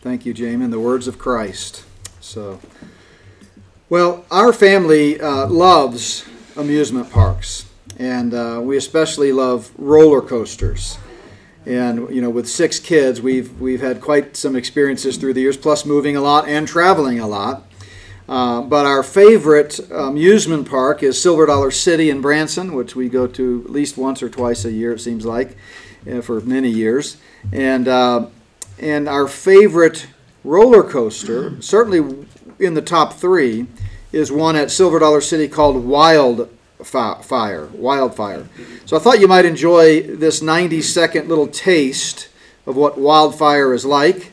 Thank you, Jamin. The words of Christ. So, well, our family uh, loves amusement parks, and uh, we especially love roller coasters. And you know, with six kids, we've we've had quite some experiences through the years, plus moving a lot and traveling a lot. Uh, but our favorite amusement park is Silver Dollar City in Branson, which we go to at least once or twice a year, it seems like, uh, for many years. And uh, and our favorite roller coaster, certainly in the top three, is one at Silver Dollar City called Wild Fire. Wildfire. So I thought you might enjoy this 90 second little taste of what wildfire is like.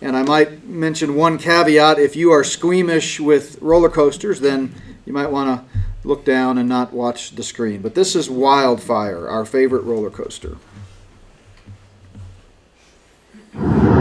And I might mention one caveat if you are squeamish with roller coasters, then you might want to look down and not watch the screen. But this is Wildfire, our favorite roller coaster. Thank you.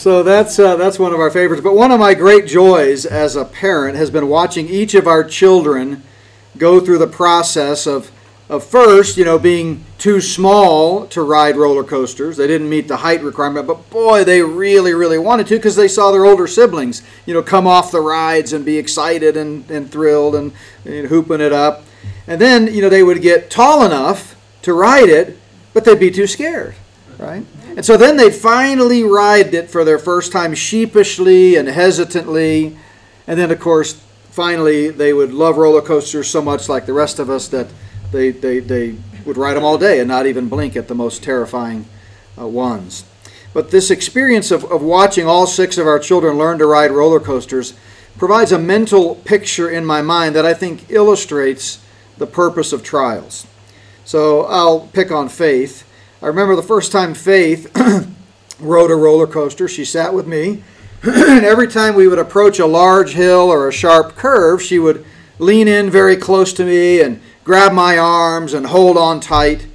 So that's uh, that's one of our favorites. But one of my great joys as a parent has been watching each of our children go through the process of of first, you know, being too small to ride roller coasters. They didn't meet the height requirement, but boy, they really, really wanted to because they saw their older siblings, you know, come off the rides and be excited and, and thrilled and, and hooping it up. And then, you know, they would get tall enough to ride it, but they'd be too scared, right? And so then they finally ride it for their first time sheepishly and hesitantly. And then, of course, finally they would love roller coasters so much like the rest of us that they, they, they would ride them all day and not even blink at the most terrifying uh, ones. But this experience of, of watching all six of our children learn to ride roller coasters provides a mental picture in my mind that I think illustrates the purpose of trials. So I'll pick on Faith. I remember the first time Faith rode a roller coaster, she sat with me, and every time we would approach a large hill or a sharp curve, she would lean in very close to me and grab my arms and hold on tight.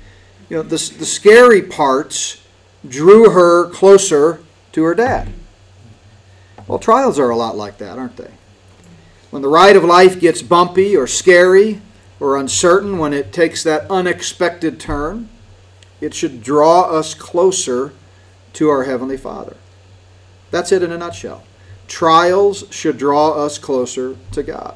You know, the, the scary parts drew her closer to her dad. Well, trials are a lot like that, aren't they? When the ride of life gets bumpy or scary or uncertain, when it takes that unexpected turn, it should draw us closer to our Heavenly Father. That's it in a nutshell. Trials should draw us closer to God.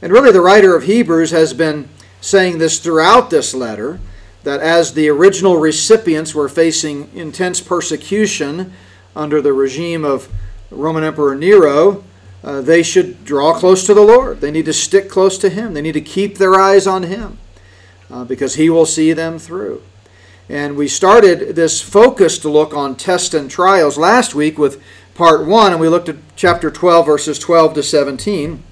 And really, the writer of Hebrews has been saying this throughout this letter that as the original recipients were facing intense persecution under the regime of Roman Emperor Nero, uh, they should draw close to the Lord. They need to stick close to Him. They need to keep their eyes on Him uh, because He will see them through. And we started this focused look on tests and trials last week with part one, and we looked at chapter 12, verses 12 to 17,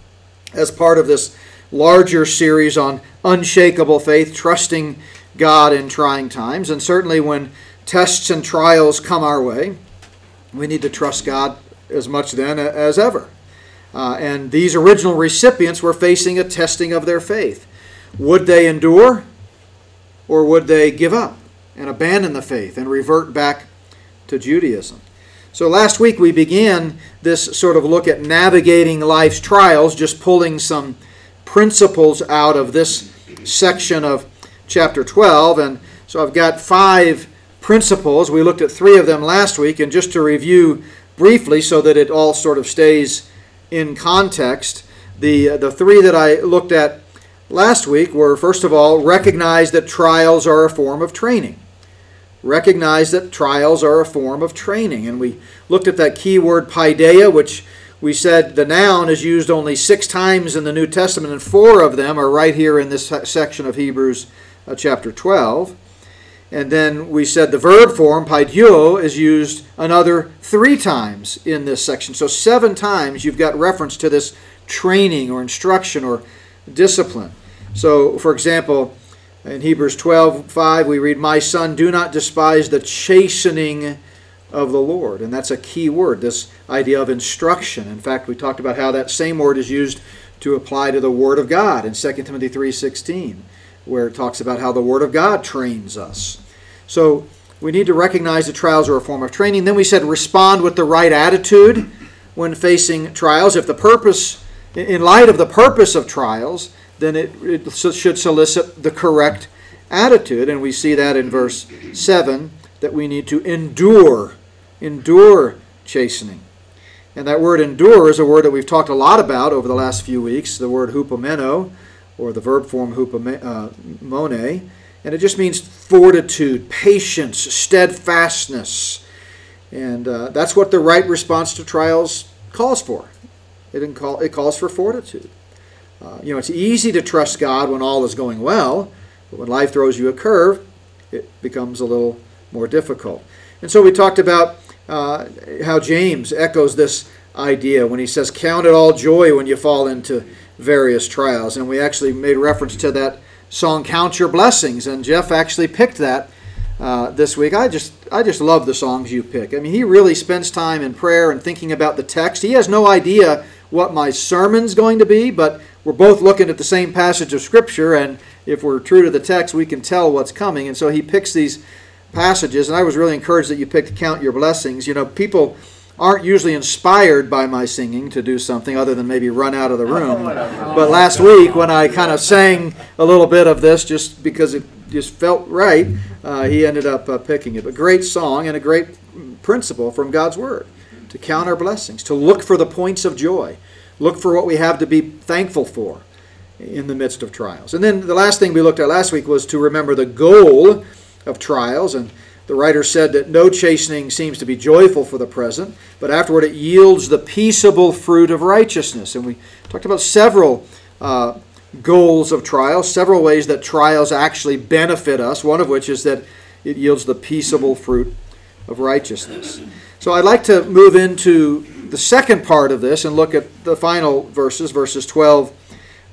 as part of this larger series on unshakable faith, trusting God in trying times. And certainly when tests and trials come our way, we need to trust God as much then as ever. Uh, and these original recipients were facing a testing of their faith. Would they endure or would they give up and abandon the faith and revert back to Judaism? So last week we began this sort of look at navigating life's trials, just pulling some principles out of this section of chapter 12. And so I've got five principles. We looked at three of them last week, and just to review briefly so that it all sort of stays in context, the, the three that I looked at last week were first of all, recognize that trials are a form of training. Recognize that trials are a form of training. And we looked at that key word paideia, which we said the noun is used only six times in the New Testament, and four of them are right here in this section of Hebrews uh, chapter 12. And then we said the verb form, paidio, is used another three times in this section. So seven times you've got reference to this training or instruction or discipline. So, for example, in Hebrews 12 5, we read, My son, do not despise the chastening of the Lord. And that's a key word, this idea of instruction. In fact, we talked about how that same word is used to apply to the Word of God in 2 Timothy 3.16 where it talks about how the Word of God trains us. So we need to recognize that trials are a form of training. Then we said respond with the right attitude when facing trials. If the purpose, in light of the purpose of trials, then it, it should solicit the correct attitude. And we see that in verse 7 that we need to endure, endure chastening. And that word endure is a word that we've talked a lot about over the last few weeks, the word hupomeno or the verb form hupomone, and it just means fortitude, patience, steadfastness. And uh, that's what the right response to trials calls for. It, call, it calls for fortitude. Uh, you know, it's easy to trust God when all is going well, but when life throws you a curve, it becomes a little more difficult. And so we talked about uh, how James echoes this idea when he says, Count it all joy when you fall into various trials. And we actually made reference to that song "Count Your Blessings," and Jeff actually picked that uh, this week. I just I just love the songs you pick. I mean, he really spends time in prayer and thinking about the text. He has no idea what my sermon's going to be, but we're both looking at the same passage of Scripture, and if we're true to the text, we can tell what's coming. And so he picks these passages, and I was really encouraged that you picked "Count Your Blessings." You know, people aren't usually inspired by my singing to do something other than maybe run out of the room. But last week, when I kind of sang a little bit of this just because it just felt right, uh, he ended up uh, picking it. But great song and a great principle from God's Word to count our blessings, to look for the points of joy, look for what we have to be thankful for in the midst of trials. And then the last thing we looked at last week was to remember the goal of trials and the writer said that no chastening seems to be joyful for the present, but afterward it yields the peaceable fruit of righteousness. And we talked about several uh, goals of trials, several ways that trials actually benefit us, one of which is that it yields the peaceable fruit of righteousness. So I'd like to move into the second part of this and look at the final verses, verses 12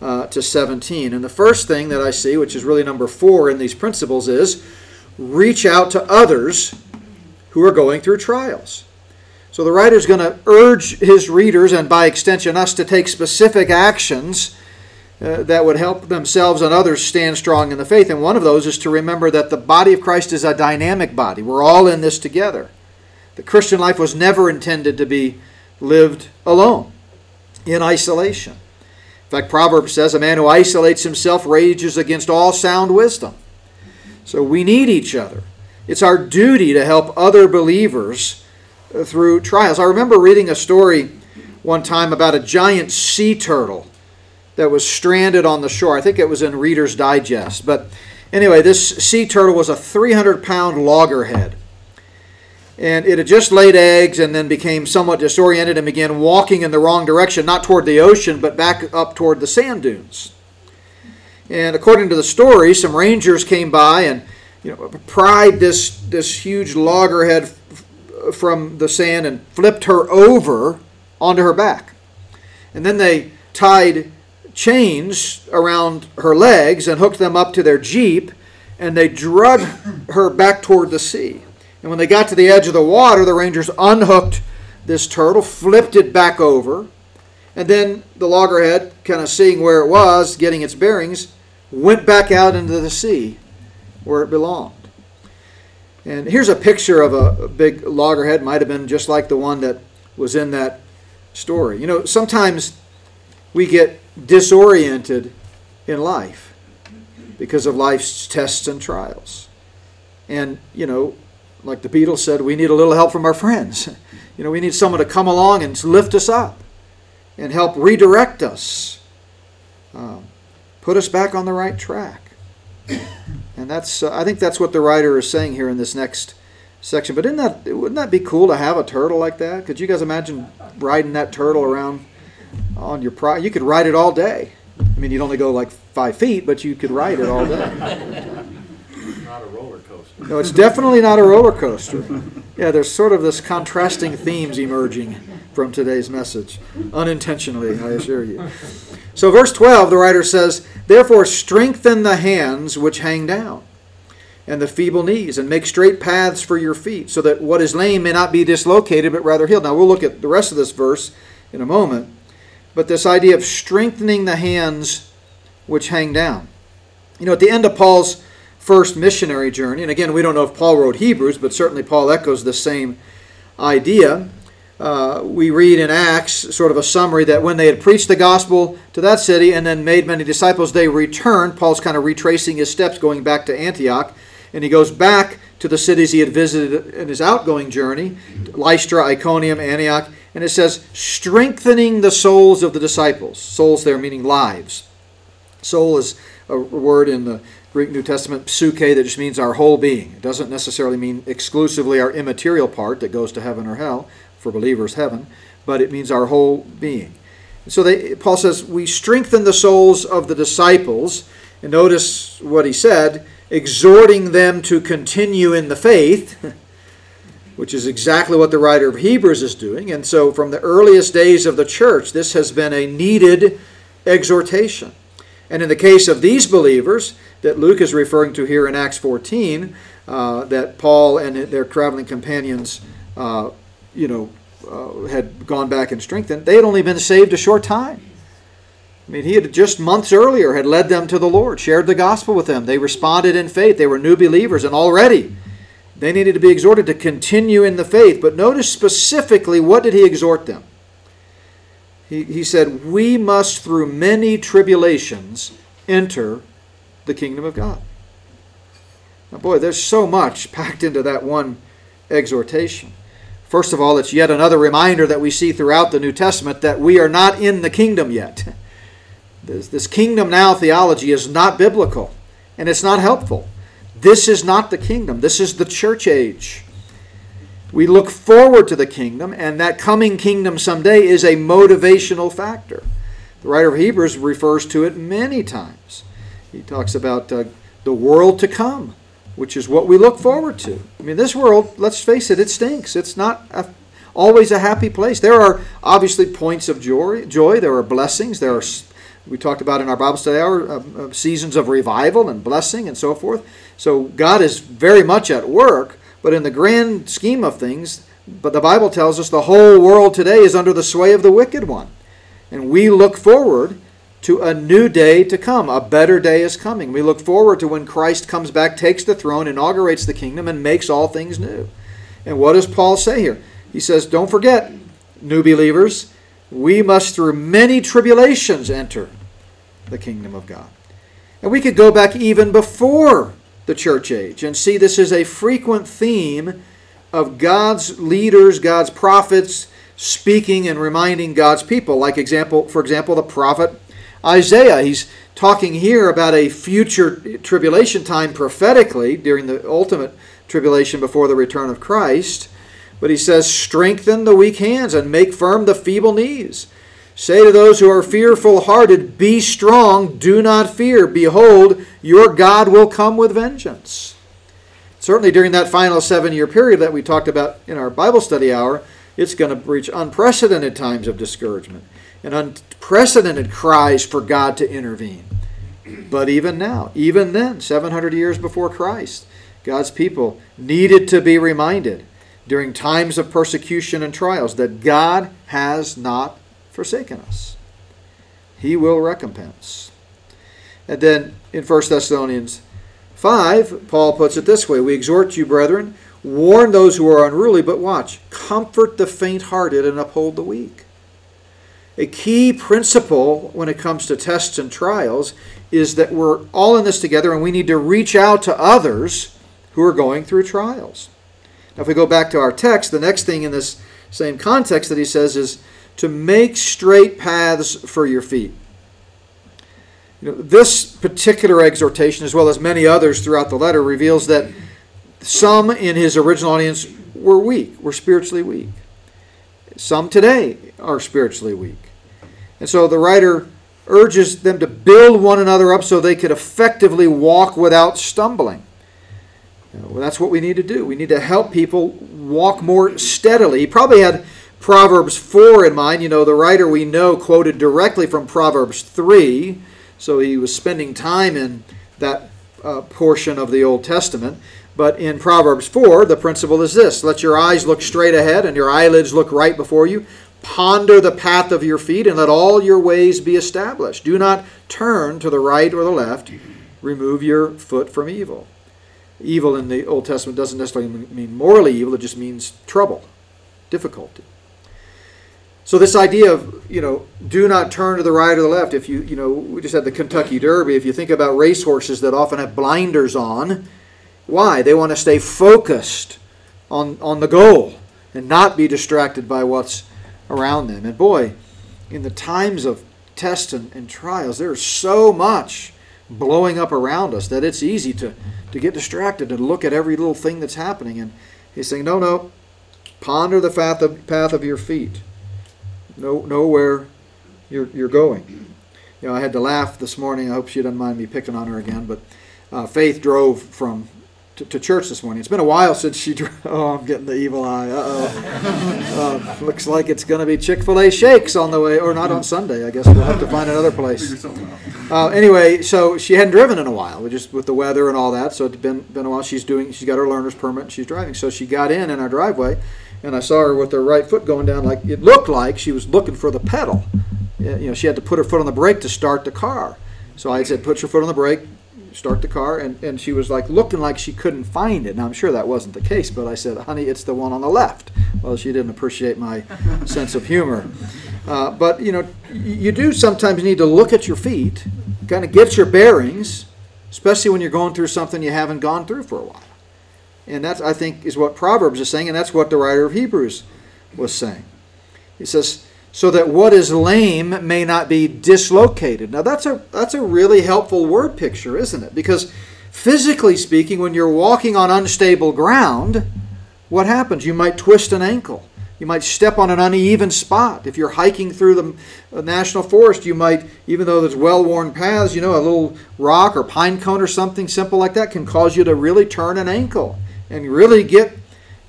uh, to 17. And the first thing that I see, which is really number four in these principles, is reach out to others who are going through trials. So the writer is going to urge his readers, and by extension us, to take specific actions uh, that would help themselves and others stand strong in the faith. And one of those is to remember that the body of Christ is a dynamic body. We're all in this together. The Christian life was never intended to be lived alone, in isolation. In fact, Proverbs says, A man who isolates himself rages against all sound wisdom. So we need each other. It's our duty to help other believers uh, through trials. I remember reading a story one time about a giant sea turtle that was stranded on the shore. I think it was in Reader's Digest. But anyway, this sea turtle was a 300 pound loggerhead. And it had just laid eggs and then became somewhat disoriented and began walking in the wrong direction, not toward the ocean, but back up toward the sand dunes. And according to the story, some rangers came by and you know pried this this huge loggerhead f- from the sand and flipped her over onto her back. And then they tied chains around her legs and hooked them up to their jeep and they drug her back toward the sea. And when they got to the edge of the water, the Rangers unhooked this turtle, flipped it back over, and then the loggerhead, kind of seeing where it was, getting its bearings, went back out into the sea where it belonged. And here's a picture of a, big loggerhead, might have been just like the one that was in that story. You know, sometimes we get disoriented in life because of life's tests and trials. And, you know, like the Beatles said, we need a little help from our friends. You know, we need someone to come along and lift us up and help redirect us, um, put us back on the right track. And that's, uh, I think that's what the writer is saying here in this next section. But isn't that, wouldn't that be cool to have a turtle like that? Could you guys imagine riding that turtle around on your pro? You could ride it all day. I mean, you'd only go like five feet, but you could ride it all day. Not a roller coaster. No, it's definitely not a roller coaster. Yeah, there's sort of this contrasting themes emerging from today's message, unintentionally, I assure you. So, verse 12, the writer says, Therefore, strengthen the hands which hang down, and the feeble knees, and make straight paths for your feet, so that what is lame may not be dislocated, but rather healed. Now, we'll look at the rest of this verse in a moment. But this idea of strengthening the hands which hang down. You know, at the end of Paul's first missionary journey. And again, we don't know if Paul wrote Hebrews, but certainly Paul echoes the same idea. Uh, we read in Acts sort of a summary that when they had preached the gospel to that city and then made many disciples, they returned. Paul's kind of retracing his steps going back to Antioch. And he goes back to the cities he had visited in his outgoing journey Lystra, Iconium, Antioch. And it says, strengthening the souls of the disciples. Souls there meaning lives. Soul is a word in the Greek New Testament, psuche, that just means our whole being. It doesn't necessarily mean exclusively our immaterial part that goes to heaven or hell, for believers, heaven, but it means our whole being. So they, Paul says, We strengthen the souls of the disciples. And notice what he said exhorting them to continue in the faith, which is exactly what the writer of Hebrews is doing. And so, from the earliest days of the church, this has been a needed exhortation. And in the case of these believers that Luke is referring to here in Acts 14, uh, that Paul and their traveling companions, uh, you know, uh, had gone back and strengthened, they had only been saved a short time. I mean, he had just months earlier had led them to the Lord, shared the gospel with them. They responded in faith. They were new believers, and already they needed to be exhorted to continue in the faith. But notice specifically what did he exhort them? he, he said, We must, through many tribulations, enter the kingdom of God. Now, boy, there's so much packed into that one exhortation. First of all, it's yet another reminder that we see throughout the New Testament that we are not in the kingdom yet. This, this kingdom now theology is not biblical and it's not helpful. This is not the kingdom, this is the church age. We look forward to the kingdom, and that coming kingdom someday is a motivational factor. The writer of Hebrews refers to it many times. He talks about uh, the world to come, which is what we look forward to. I mean, this world, let's face it, it stinks. It's not a, always a happy place. There are obviously points of joy, joy. There are blessings. There are, we talked about in our Bible study hour, uh, uh, seasons of revival and blessing and so forth. So God is very much at work. But in the grand scheme of things, but the Bible tells us the whole world today is under the sway of the wicked one. And we look forward to a new day to come. A better day is coming. We look forward to when Christ comes back, takes the throne, inaugurates the kingdom, and makes all things new. And what does Paul say here? He says, Don't forget, new believers, we must through many tribulations enter the kingdom of God. And we could go back even before the church age and see this is a frequent theme of God's leaders, God's prophets speaking and reminding God's people. Like example, for example, the prophet Isaiah. He's talking here about a future tribulation time prophetically during the ultimate tribulation before the return of Christ. But he says, Strengthen the weak hands and make firm the feeble knees. Say to those who are fearful hearted, Be strong, do not fear. Behold, your God will come with vengeance. Certainly during that final seven year period that we talked about in our Bible study hour, it's going to reach unprecedented times of discouragement and unprecedented cries for God to intervene. But even now, even then, 700 years before Christ, God's people needed to be reminded during times of persecution and trials that God has not forsaken us. He will recompense. And then in 1 Thessalonians 5, Paul puts it this way We exhort you, brethren, warn those who are unruly, but watch, comfort the faint hearted and uphold the weak. A key principle when it comes to tests and trials is that we're all in this together and we need to reach out to others who are going through trials. Now, if we go back to our text, the next thing in this same context that he says is to make straight paths for your feet. You know, this particular exhortation, as well as many others throughout the letter, reveals that some in his original audience were weak, were spiritually weak. Some today are spiritually weak. And so the writer urges them to build one another up so they could effectively walk without stumbling. Know, that's what we need to do. We need to help people walk more steadily. He probably had Proverbs 4 in mind. You know, the writer we know quoted directly from Proverbs 3, so he was spending time in that uh, portion of the Old Testament. But in Proverbs 4, the principle is this let your eyes look straight ahead and your eyelids look right before you. Ponder the path of your feet and let all your ways be established. Do not turn to the right or the left. Remove your foot from evil. Evil in the Old Testament doesn't necessarily mean morally evil, it just means trouble, difficulty. So this idea of, you know, do not turn to the right or the left. If you, you know, we just had the Kentucky Derby. If you think about racehorses that often have blinders on, why? They want to stay focused on, on the goal and not be distracted by what's around them. And boy, in the times of tests and, and trials, there's so much blowing up around us that it's easy to, to get distracted and look at every little thing that's happening. And he's saying, no, no, ponder the path of, path of your feet. Know, know where you're, you're going. You know, I had to laugh this morning. I hope she doesn't mind me picking on her again. But uh, Faith drove from to, to, church this morning. It's been a while since she. Oh, I'm getting the evil eye. Uh-oh. uh, looks like it's going to be Chick Fil A shakes on the way, or not on Sunday. I guess we'll have to find another place. Uh, anyway, so she hadn't driven in a while, just with the weather and all that. So it's been been a while. She's doing. She's got her learner's permit. she's driving. So she got in in our driveway, and I saw her with her right foot going down. Like it looked like she was looking for the pedal. You know, she had to put her foot on the brake to start the car. So I said, "Put your foot on the brake." Start the car, and, and she was like looking like she couldn't find it. Now I'm sure that wasn't the case, but I said, "Honey, it's the one on the left." Well, she didn't appreciate my sense of humor. Uh, but you know, you do sometimes need to look at your feet, kind of get your bearings, especially when you're going through something you haven't gone through for a while. And that I think is what Proverbs is saying, and that's what the writer of Hebrews was saying. He says so that what is lame may not be dislocated. Now that's a that's a really helpful word picture, isn't it? Because physically speaking, when you're walking on unstable ground, what happens? You might twist an ankle. You might step on an uneven spot. If you're hiking through the uh, national forest, you might, even though there's well-worn paths, you know, a little rock or pine cone or something simple like that can cause you to really turn an ankle and really get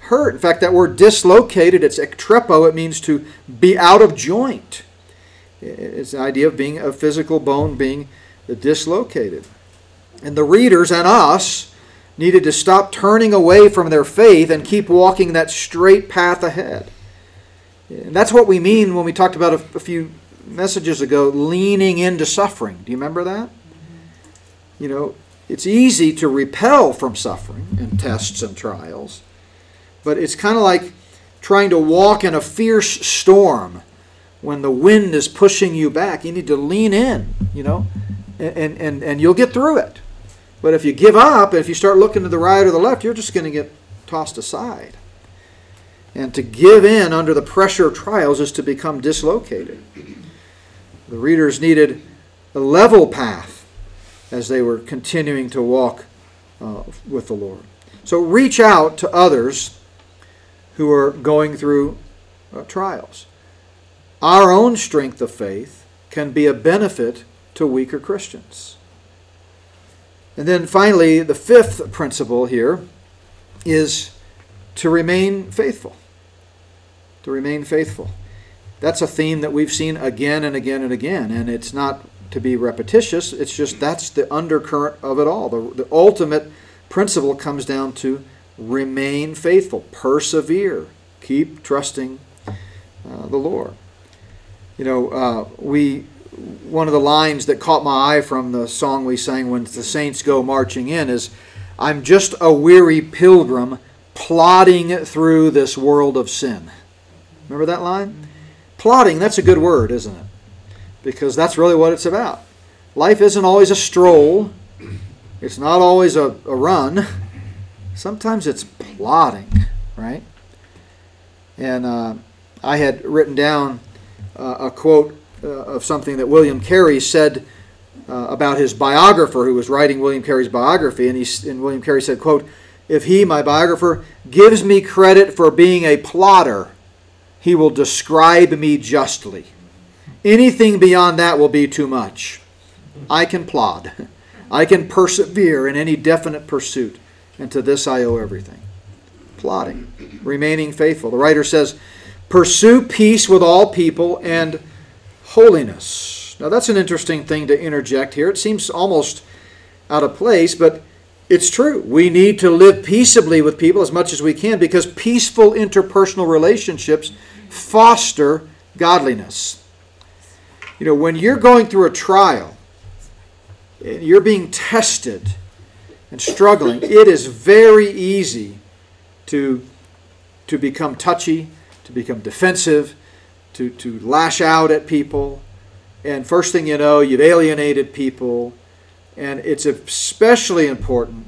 hurt. In fact, that word dislocated, it's ektrepo, it means to be out of joint. It's the idea of being a physical bone being dislocated. And the readers and us needed to stop turning away from their faith and keep walking that straight path ahead. And that's what we mean when we talked about a, a few messages ago leaning into suffering. Do you remember that? You know, it's easy to repel from suffering and tests and trials. But it's kind of like trying to walk in a fierce storm when the wind is pushing you back. You need to lean in, you know, and, and, and you'll get through it. But if you give up, if you start looking to the right or the left, you're just going to get tossed aside. And to give in under the pressure of trials is to become dislocated. The readers needed a level path as they were continuing to walk uh, with the Lord. So reach out to others who are going through uh, trials. Our own strength of faith can be a benefit to weaker Christians. And then finally, the fifth principle here is to remain faithful. To remain faithful. That's a theme that we've seen again and again and again, and it's not to be repetitious, it's just that's the undercurrent of it all. The, the ultimate principle comes down to remain faithful, persevere, keep trusting uh, the Lord. You know, uh, we one of the lines that caught my eye from the song we sang when the saints go marching in is, "I'm just a weary pilgrim plodding through this world of sin." Remember that line? Plodding, that's a good word, isn't it? Because that's really what it's about. Life isn't always a stroll. It's not always a, a run. Sometimes it's plodding, right? And uh, I had written down uh, a quote uh, of something that William Carey said uh, about his biographer who was writing William Carey's biography. And, he, and William Carey said, quote, If he, my biographer, gives me credit for being a plodder, he will describe me justly. Anything beyond that will be too much. I can plod. I can persevere in any definite pursuit, and to this I owe everything. Plodding, remaining faithful. The writer says, Pursue peace with all people and holiness. Now, that's an interesting thing to interject here. It seems almost out of place, but it's true. We need to live peaceably with people as much as we can because peaceful interpersonal relationships foster godliness. You know, when you're going through a trial, and you're being tested and struggling, it is very easy to, to become touchy, to become defensive, to, to lash out at people. And first thing you know, you've alienated people. And it's especially important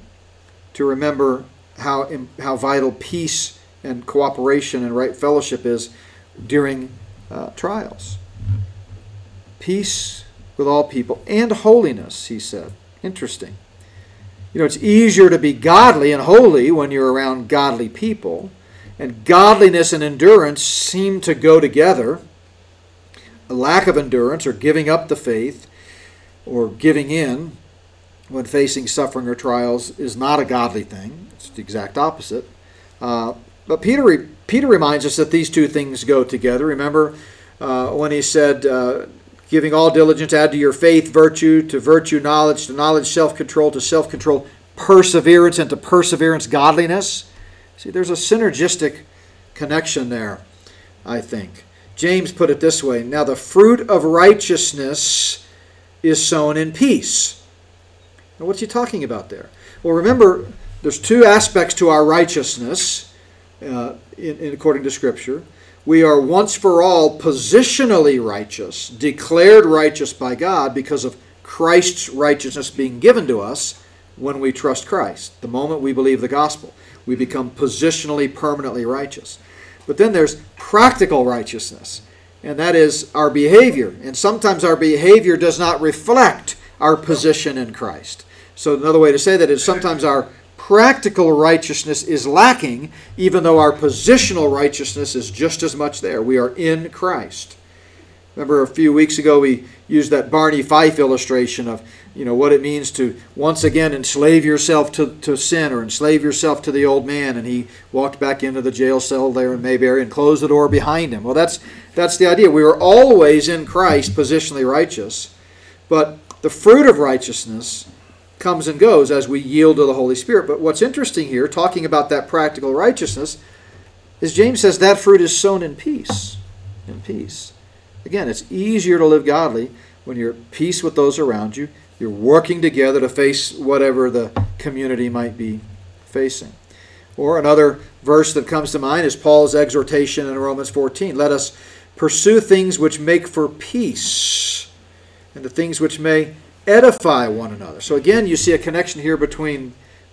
to remember how, how vital peace and cooperation and right fellowship is during uh, trials. Peace with all people and holiness, he said. Interesting. You know, it's easier to be godly and holy when you're around godly people. And godliness and endurance seem to go together. A lack of endurance or giving up the faith or giving in when facing suffering or trials is not a godly thing. It's the exact opposite. Uh, but Peter, Peter reminds us that these two things go together. Remember uh, when he said, uh, giving all diligence, add to your faith virtue, to virtue knowledge, to knowledge self control, to self control perseverance, and to perseverance godliness. See, there's a synergistic connection there, I think. James put it this way Now the fruit of righteousness is sown in peace. Now, what's he talking about there? Well, remember, there's two aspects to our righteousness, uh, in, in, according to Scripture. We are once for all positionally righteous, declared righteous by God because of Christ's righteousness being given to us when we trust Christ. The moment we believe the gospel, we become positionally, permanently righteous. But then there's practical righteousness, and that is our behavior. And sometimes our behavior does not reflect our position in Christ. So, another way to say that is sometimes our practical righteousness is lacking, even though our positional righteousness is just as much there. We are in Christ. Remember a few weeks ago we used that Barney Fife illustration of you know what it means to once again enslave yourself to, to sin or enslave yourself to the old man and he walked back into the jail cell there in Mayberry and closed the door behind him. Well that's that's the idea. We are always in Christ positionally righteous, but the fruit of righteousness comes and goes as we yield to the Holy Spirit. But what's interesting here, talking about that practical righteousness, is James says that fruit is sown in peace. In peace. Again, it's easier to live godly when you're at peace with those around you. You're working together to face whatever the community might be facing. Or another verse that comes to mind is Paul's exhortation in Romans 14 let us pursue things which make for peace and the things which may edify one another. So again, you see a connection here between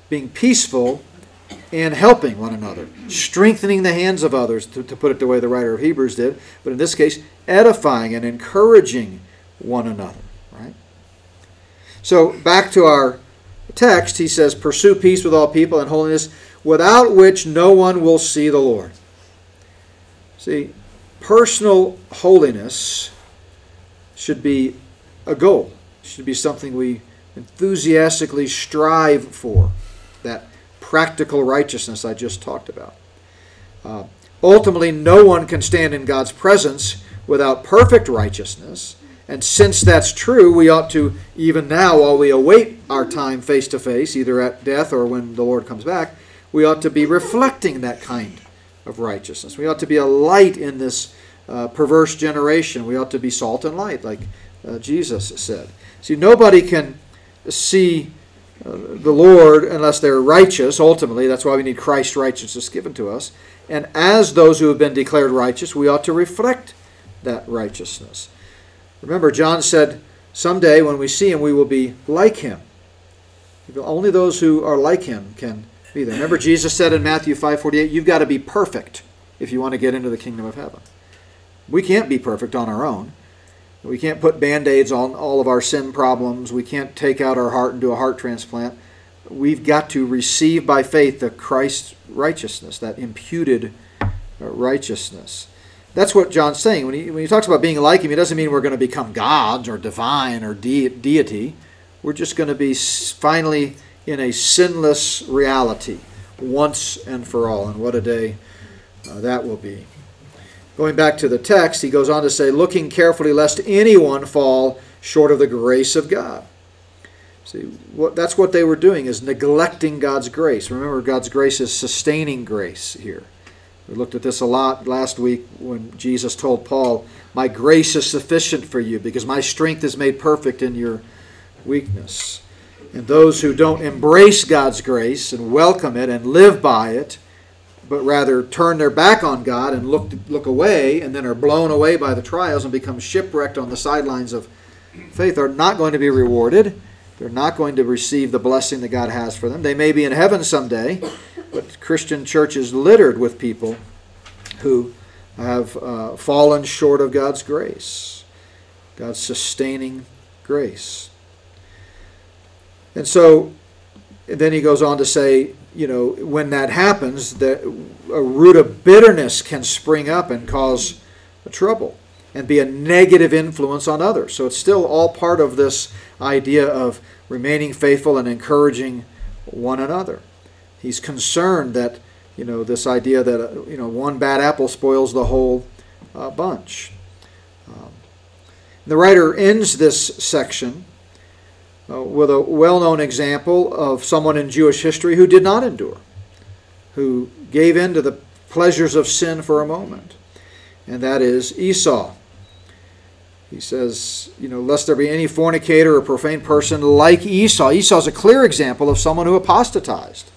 being peaceful and helping one another, strengthening the hands of others, to, to, put it the way the writer of Hebrews did, but in this case, edifying and encouraging one another, right? So back to our text, he says, Pursue peace with all people and holiness, without which no one will see the Lord. See, personal holiness should be a goal should be something we enthusiastically strive for. That practical righteousness I just talked about. Uh, ultimately, no one can stand in God's presence without perfect righteousness, And since that's true, we ought to, even now, while we await our time face to face, either at death or when the Lord comes back, we ought to be reflecting that kind of righteousness. We ought to be a light in this uh, perverse generation. We ought to be salt and light, like uh, Jesus said. See, nobody can see uh, the Lord unless they're righteous, ultimately. That's why we need Christ's righteousness given to us. And as those who have been declared righteous, we ought to reflect that righteousness. Remember, John said, Someday when we see him, we will be like him. Only those who are like him can be there. Remember, Jesus said in Matthew 5:48, You've got to be perfect if you want to get into the kingdom of heaven. We can't be perfect on our own. We can't put band aids on all of our sin problems. We can't take out our heart and do a heart transplant. We've got to receive by faith the Christ righteousness, that imputed uh, righteousness. That's what John's saying. When he, when he talks about being like him, he doesn't mean we're going to become gods or divine or de- deity. We're just going to be finally in a sinless reality once and for all. And what a day uh, that will be. Going back to the text, he goes on to say, looking carefully lest anyone fall short of the grace of God. See, what, that's what they were doing, is neglecting God's grace. Remember, God's grace is sustaining grace here. We looked at this a lot last week when Jesus told Paul, My grace is sufficient for you because my strength is made perfect in your weakness. And those who don't embrace God's grace and welcome it and live by it, but rather turn their back on God and look, look away and then are blown away by the trials and become shipwrecked on the sidelines of faith are not going to be rewarded. They're not going to receive the blessing that God has for them. They may be in heaven someday, but Christian church is littered with people who have uh, fallen short of God's grace, God's sustaining grace. And so then he goes on to say, you know, when that happens, the, a root of bitterness can spring up and cause trouble and be a negative influence on others. So it's still all part of this idea of remaining faithful and encouraging one another. He's concerned that, you know, this idea that, uh, you know, one bad apple spoils the whole uh, bunch. Um, the writer ends this section uh, with a well known example of someone in Jewish history who did not endure, who gave in to the pleasures of sin for a moment, and that is Esau. He says, you know, lest there be any fornicator or profane person like Esau. Esau is a clear example of someone who apostatized,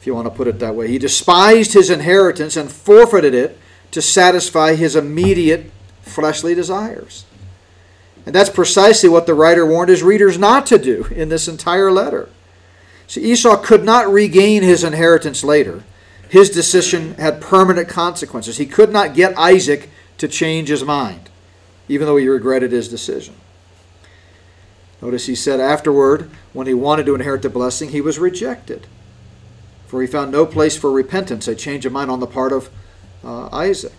if you want to put it that way. He despised his inheritance and forfeited it to satisfy his immediate fleshly desires. And that's precisely what the writer warned his readers not to do in this entire letter. See, Esau could not regain his inheritance later. His decision had permanent consequences. He could not get Isaac to change his mind, even though he regretted his decision. Notice he said afterward, when he wanted to inherit the blessing, he was rejected. For he found no place for repentance, a change of mind on the part of uh, Isaac.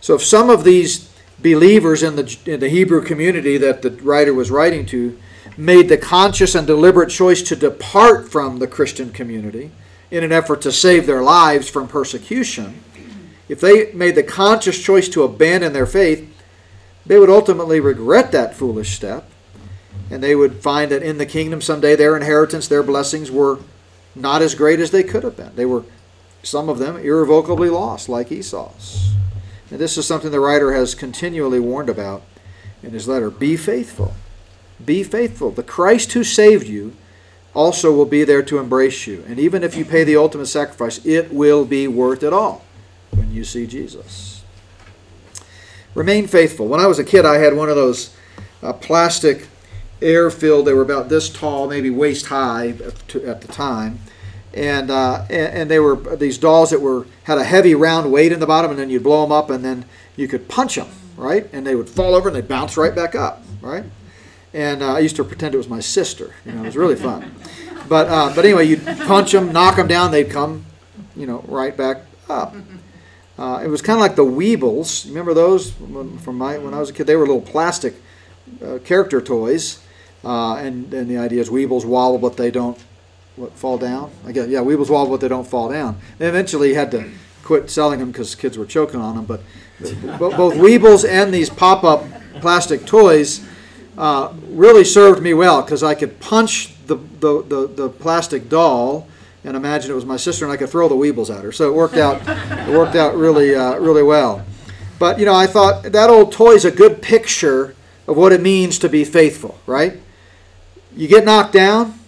So if some of these believers in the, in the Hebrew community that the writer was writing to made the conscious and deliberate choice to depart from the Christian community in an effort to save their lives from persecution, if they made the conscious choice to abandon their faith, they would ultimately regret that foolish step. And they would find that in the kingdom someday their inheritance, their blessings were not as great as they could have been. They were, some of them, irrevocably lost, like Esau's. And this is something the writer has continually warned about in his letter. Be faithful. Be faithful. The Christ who saved you also will be there to embrace you. And even if you pay the ultimate sacrifice, it will be worth it all when you see Jesus. Remain faithful. When I was a kid, I had one of those uh, plastic air filled, they were about this tall, maybe waist high at the time and, uh, and they were these dolls that were had a heavy round weight in the bottom, and then you'd blow them up, and then you could punch them, right? And they would fall over and they'd bounce right back up, right? And uh, I used to pretend it was my sister. You know, it was really fun. But uh, but anyway, you'd punch them, knock them down, they'd come, you know, right back up. Uh, it was kind of like the Weebles. Remember those from my when I was a kid? They were little plastic uh, character toys, uh, and and the idea is Weebles wobble, but they don't what fall down? I guess yeah, Weebles wobble, but they don't fall down. They eventually had to quit selling them because kids were choking on them. But both Weebles and these pop-up plastic toys uh, really served me well because I could punch the, the, the, the plastic doll and imagine it was my sister and I could throw the Weebles at her. So it worked out, it worked out really, uh, really well. But, you know, I thought that old toy is a good picture of what it means to be faithful, right? You get knocked down,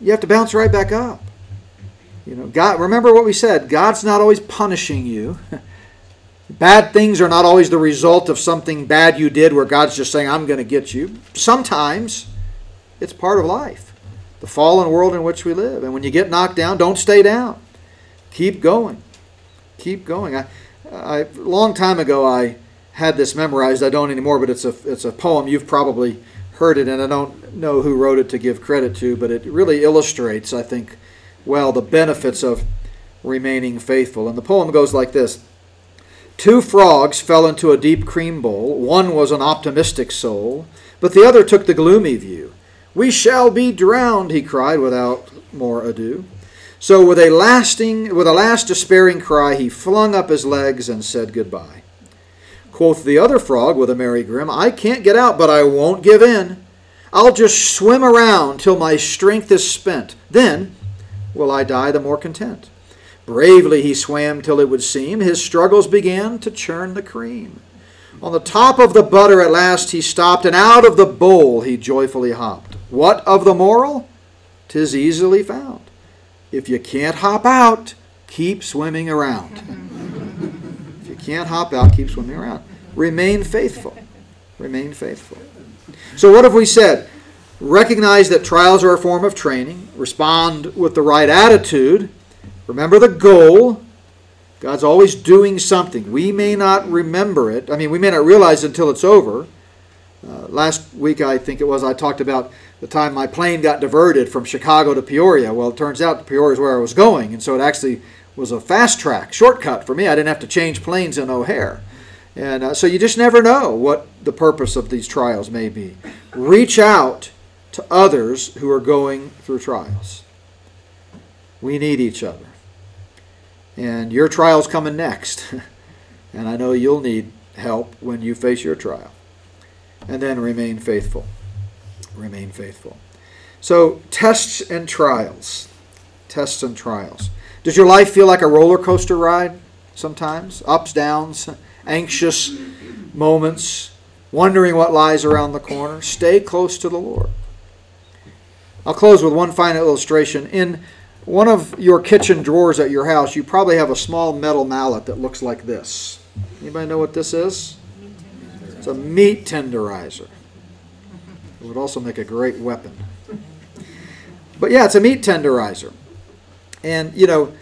you have to bounce right back up. You know, God, remember what we said God's not always punishing you. Bad things are not always the result of something bad you did where God's just saying, I'm going to get you. Sometimes it's part of life, the fallen world in which we live. And when you get knocked down, don't stay down. Keep going. Keep going. I, I, long time ago, I had this memorized. I don't anymore, but it's a, it's a poem. You've probably heard it, and I don't know who wrote it to give credit to, but it really illustrates, I think, well, the benefits of remaining faithful. And the poem goes like this Two frogs fell into a deep cream bowl. One was an optimistic soul, but the other took the gloomy view. We shall be drowned, he cried without more ado. So with a lasting with a last despairing cry he flung up his legs and said goodbye. Quoth the other frog with a merry grin, I can't get out, but I won't give in. I'll just swim around till my strength is spent. Then will I die the more content. Bravely he swam till it would seem his struggles began to churn the cream. On the top of the butter at last he stopped, and out of the bowl he joyfully hopped. What of the moral? Tis easily found. If you can't hop out, keep swimming around. you can't hop out, keep swimming around. Remain faithful. Remain faithful. So, what have we said? Recognize that trials are a form of training. Respond with the right attitude Remember the goal. God's always doing something. We may not remember it. I mean, we may not realize it until it's over. Uh, last week, I think it was, I talked about the time my plane got diverted from Chicago to Peoria. Well, it turns out Peoria is where I was going, and so it actually was a fast track, shortcut for me. I didn't have to change planes in O'Hare. And uh, so you just never know what the purpose of these trials may be. Reach out to others who are going through trials. We need each other. And your trial's coming next. and I know you'll need help when you face your trial. And then remain faithful. Remain faithful. So, tests and trials. Tests and trials. Does your life feel like a roller coaster ride sometimes? Ups, downs, anxious moments, wondering what lies around the corner? Stay close to the Lord. I'll close with one final illustration. In one of your kitchen drawers at your house, you probably have a small metal mallet that looks like this. Anybody know what this is? It's a meat tenderizer. It would also make a great weapon. But yeah, it's a meat tenderizer. And, you know,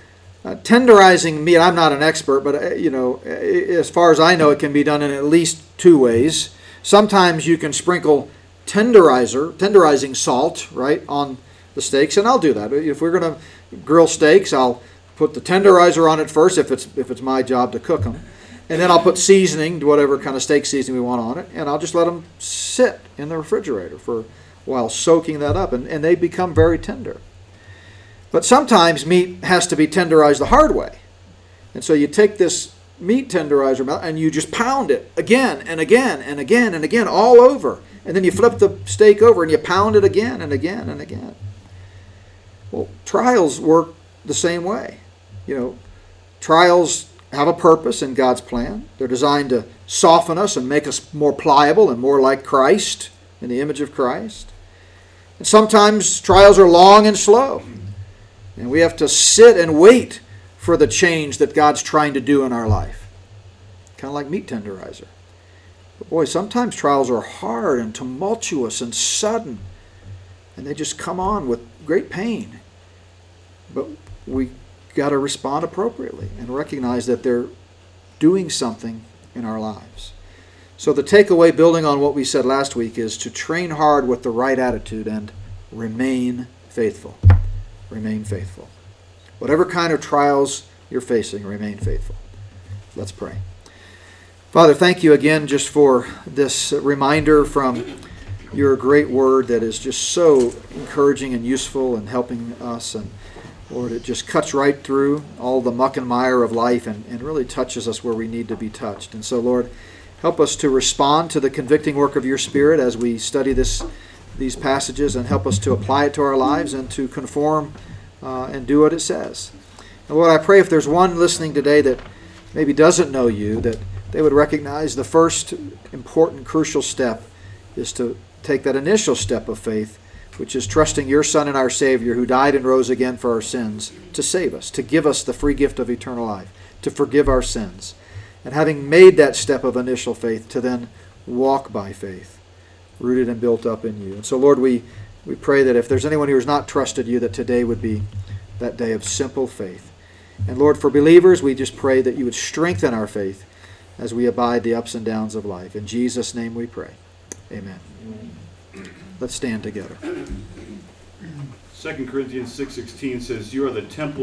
uh, tenderizing meat, I'm not an expert, but, uh, you know, as far as I know, it can be done in at least two ways. Sometimes you can sprinkle tenderizer, tenderizing salt, right, on the steaks, and I'll do that. If we're going to grill steaks, I'll put the tenderizer on it first if it's if it's my job to cook them, and then I'll put seasoning, whatever kind of steak seasoning we want on it, and I'll just let them sit in the refrigerator for a while, soaking that up, and, and they become very tender. But sometimes meat has to be tenderized the hard way, and so you take this meat tenderizer and you just pound it again and again and again and again all over, and then you flip the steak over and you pound it again and again and again. Well, trials work the same way. You know, trials have a purpose in God's plan. They're designed to soften us and make us more pliable and more like Christ in the image of Christ. And sometimes trials are long and slow. And we have to sit and wait for the change that God's trying to do in our life. Kind of like meat tenderizer. But boy, sometimes trials are hard and tumultuous and sudden. And they just come on with great pain. But we got to respond appropriately and recognize that they're doing something in our lives. So, the takeaway, building on what we said last week, is to train hard with the right attitude and remain faithful. Remain faithful. Whatever kind of trials you're facing, remain faithful. Let's pray. Father, thank you again just for this reminder from your great word that is just so encouraging and useful and helping us. And Lord, it just cuts right through all the muck and mire of life and, and really touches us where we need to be touched. And so, Lord, Help us to respond to the convicting work of your Spirit as we study this, these passages and help us to apply it to our lives and to conform uh, and do what it says. And Lord, I pray if there's one listening today that maybe doesn't know you, that they would recognize the first important, crucial step is to take that initial step of faith, which is trusting your Son and our Savior who died and rose again for our sins to save us, to give us the free gift of eternal life, to forgive our sins. And having made that step of initial faith, to then walk by faith, rooted and built up in you. And so, Lord, we, we pray that if there's anyone who has not trusted you, that today would be that day of simple faith. And Lord, for believers, we just pray that you would strengthen our faith as we abide the ups and downs of life. In Jesus' name we pray. Amen. Let's stand together. Second Corinthians six sixteen says, "You are the temple of